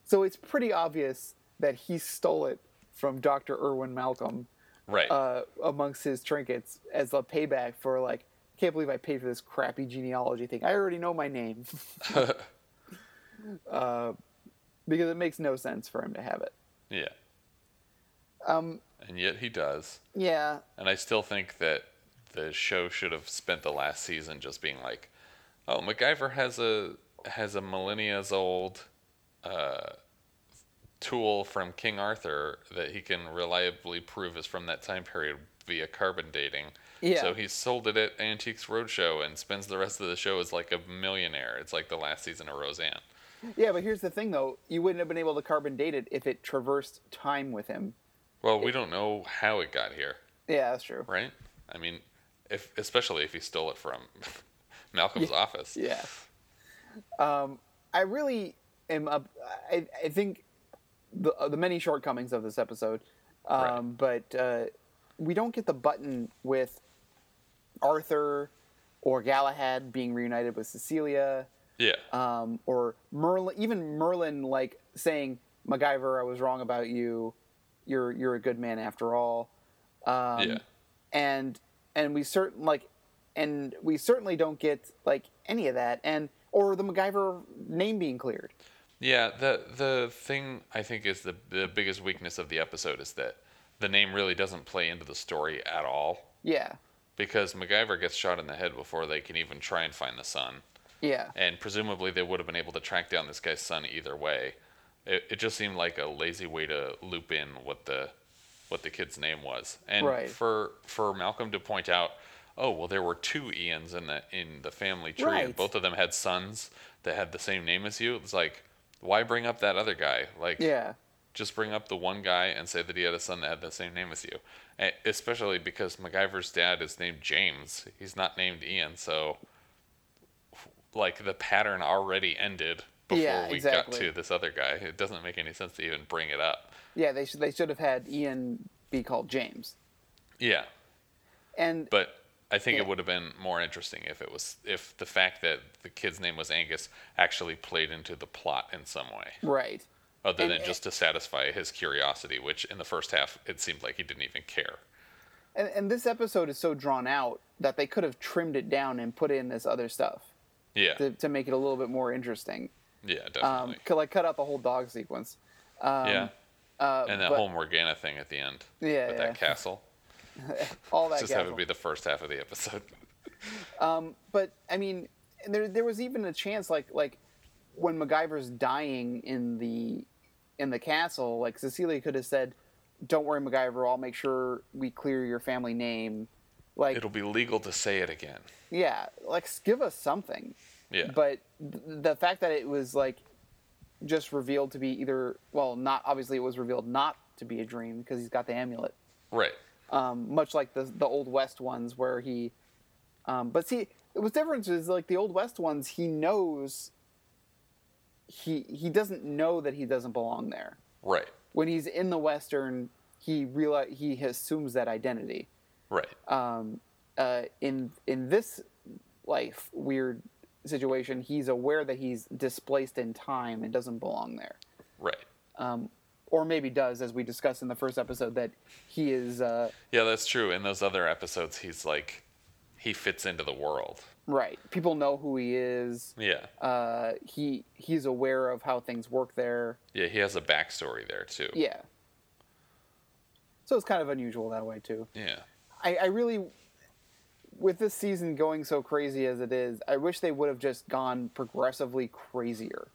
So it's pretty obvious that he stole it from Dr. Irwin Malcolm Right. uh, amongst his trinkets as a payback for like, can't believe I paid for this crappy genealogy thing. I already know my name. uh, because it makes no sense for him to have it. yeah. Um, And yet he does. yeah, And I still think that the show should have spent the last season just being like, "Oh, MacGyver has a has a millennia's old uh, tool from King Arthur that he can reliably prove is from that time period via carbon dating. Yeah. So he sold it at Antiques Roadshow and spends the rest of the show as like a millionaire. It's like the last season of Roseanne. yeah. But here's the thing, though: you wouldn't have been able to carbon date it if it traversed time with him. Well, we don't know how it got here, Yeah, that's true. right? I mean, if especially if he stole it from Malcolm's office. Yeah. Um, I really am. Up, I I think the uh, the many shortcomings of this episode, um, but uh, we don't get the button with Arthur or Galahad being reunited with Cecilia, Yeah. um, or Merlin. Even Merlin, like saying, "MacGyver, I was wrong about you. You're you're a good man after all." Um, yeah. and and we certain like and we certainly don't get like any of that and or the MacGyver name being cleared. Yeah, the the thing I think is the the biggest weakness of the episode is that the name really doesn't play into the story at all Yeah, because MacGyver gets shot in the head before they can even try and find the son, yeah, and presumably they would have been able to track down this guy's son either way. It it just seemed like a lazy way to loop in what the what the kid's name was, and Right. for for Malcolm to point out. Oh well, there were two Ians in the in the family tree, Right. and both of them had sons that had the same name as you. It's like, why bring up that other guy? Like, yeah, just bring up the one guy and say that he had a son that had the same name as you. Eh, Especially because MacGyver's dad is named James. He's not named Ian, so like the pattern already ended before Yeah, we exactly. got to this other guy. It doesn't make any sense to even bring it up. yeah. They should they should have had Ian be called James. Yeah, And but I think Yeah. it would have been more interesting if it was if the fact that the kid's name was Angus actually played into the plot in some way. right, Other And- than just to satisfy his curiosity, which in the first half it seemed like he didn't even care. and and this episode is so drawn out that they could have trimmed it down and put in this other stuff Yeah, to, to make it a little bit more interesting. yeah, Um, definitely. could like cut out the whole dog sequence. Um, yeah, uh, and that but- whole Morgana thing at the end. Yeah, with yeah. that castle. all that Just have gavel. it be the first half of the episode. Um, but I mean, there there was even a chance like like when MacGyver's dying in the in the castle, like Cecilia could have said, "Don't worry, MacGyver. I'll make sure we clear your family name." Like, It'll be legal to say it again. yeah, like give us something. Yeah, But th- the fact that it was like just revealed to be either well, not obviously it was revealed not to be a dream because he's got the amulet. right. Um, much like the the old west ones where he um, but see what's different is like the old west ones he knows he he doesn't know that he doesn't belong there Right. when he's in the western he realize he assumes that identity Right. um, uh, in in this life weird situation he's aware that he's displaced in time and doesn't belong there Right. um, or maybe does as we discussed in the first episode that he is uh, Yeah, that's true. In those other episodes, he's like, he fits into the world. Right. People know who he is. Yeah. Uh, he he's aware of how things work there. Yeah, he has a backstory there too. Yeah. So it's kind of unusual that way too. Yeah. I, I really, with this season going so crazy as it is, I wish they would have just gone progressively crazier.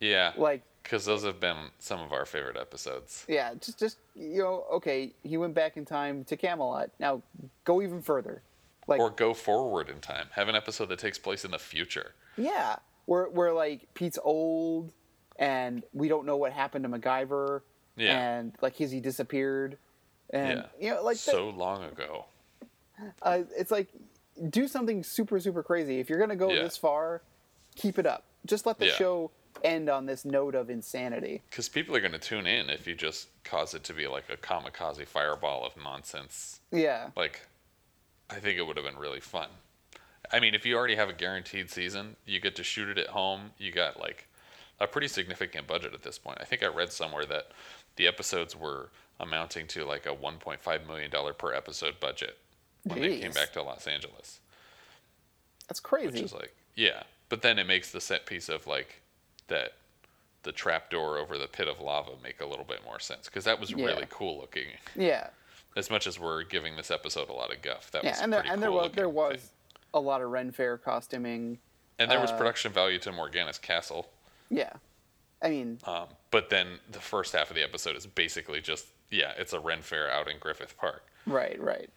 Yeah. Like, because those have been some of our favorite episodes. yeah, just just you know, okay, he went back in time to Camelot. Now go even further. Like, Or go forward in time. Have an episode that takes place in the future. Yeah, where where like Pete's old, and we don't know what happened to MacGyver, Yeah. and like has he disappeared, and Yeah. you know like so long ago. uh, it's like do something super super crazy. If you're gonna go Yeah. this far, keep it up. Just let the Yeah. show end on this note of insanity. Because people are going to tune in if you just cause it to be like a kamikaze fireball of nonsense. Yeah, Like, I think it would have been really fun. I mean, if you already have a guaranteed season, you get to shoot it at home. You got like a pretty significant budget at this point. I think I read somewhere that the episodes were amounting to like a 1.5 million dollar per episode budget when they came back to Los Angeles, That's which crazy. is like yeah. But then it makes the set piece of like that the trap door over the pit of lava make a little bit more sense because that was Yeah. really cool looking. yeah, As much as we're giving this episode a lot of guff, that yeah, was and there pretty and there cool was there was thing. a lot of Ren Fair costuming. and there was uh, production value to Morgana's castle. Yeah, I mean, Um, but then the first half of the episode is basically just yeah, it's a Ren Fair out in Griffith Park. right, right.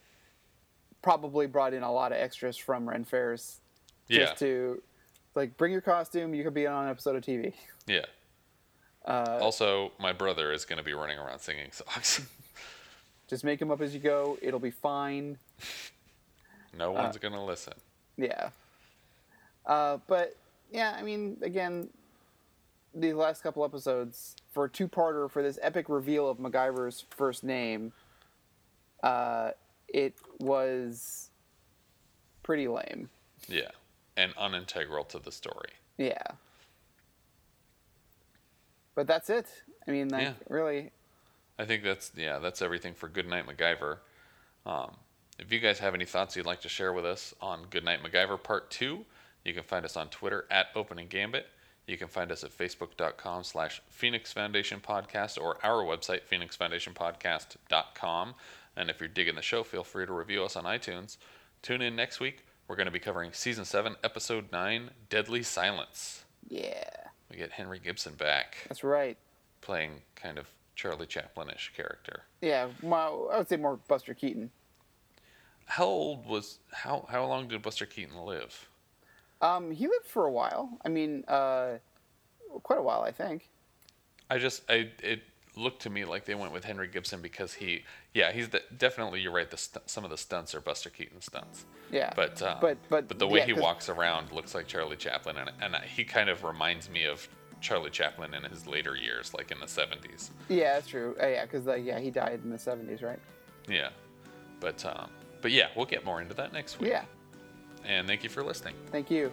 Probably brought in a lot of extras from Ren Fairs just Yeah, to like bring your costume. You could be on an episode of TV. yeah. Uh, also, my brother is going to be running around singing songs. just make them up as you go. It'll be fine. no one's going to listen. Yeah. Uh, but yeah, I mean, again, these last couple episodes for a two-parter for this epic reveal of MacGyver's first name, uh, it was pretty lame. Yeah, and unintegral to the story. Yeah. But that's it. I mean, like, Yeah. really, I think that's yeah, that's everything for Good Knight MacGyver. Um, if you guys have any thoughts you'd like to share with us on Good Knight MacGyver Part Two, you can find us on Twitter at Opening Gambit. You can find us at facebook.com slash Phoenix Foundation Podcast or our website, phoenixfoundationpodcast.com. And if you're digging the show, feel free to review us on iTunes. Tune in next week. We're going to be covering Season 7, Episode 9, Deadly Silence. yeah, We get Henry Gibson back, that's right. playing kind of Charlie Chaplin-ish character. Yeah, well, I would say more Buster Keaton. How old was how how long did Buster Keaton live? Um, he lived for a while. I mean, uh, quite a while, I think. I just I it looked to me like they went with Henry Gibson because he yeah he's the, definitely you're right the stu- some of the stunts are Buster Keaton stunts Yeah, but uh, but but but the way yeah, he walks around looks like Charlie Chaplin and and he kind of reminds me of Charlie Chaplin in his later years like in the 70s Yeah, that's true. Uh, yeah, because yeah, he died in the seventies, right? yeah but um, but yeah we'll get more into that next week Yeah. and thank you for listening. Thank you.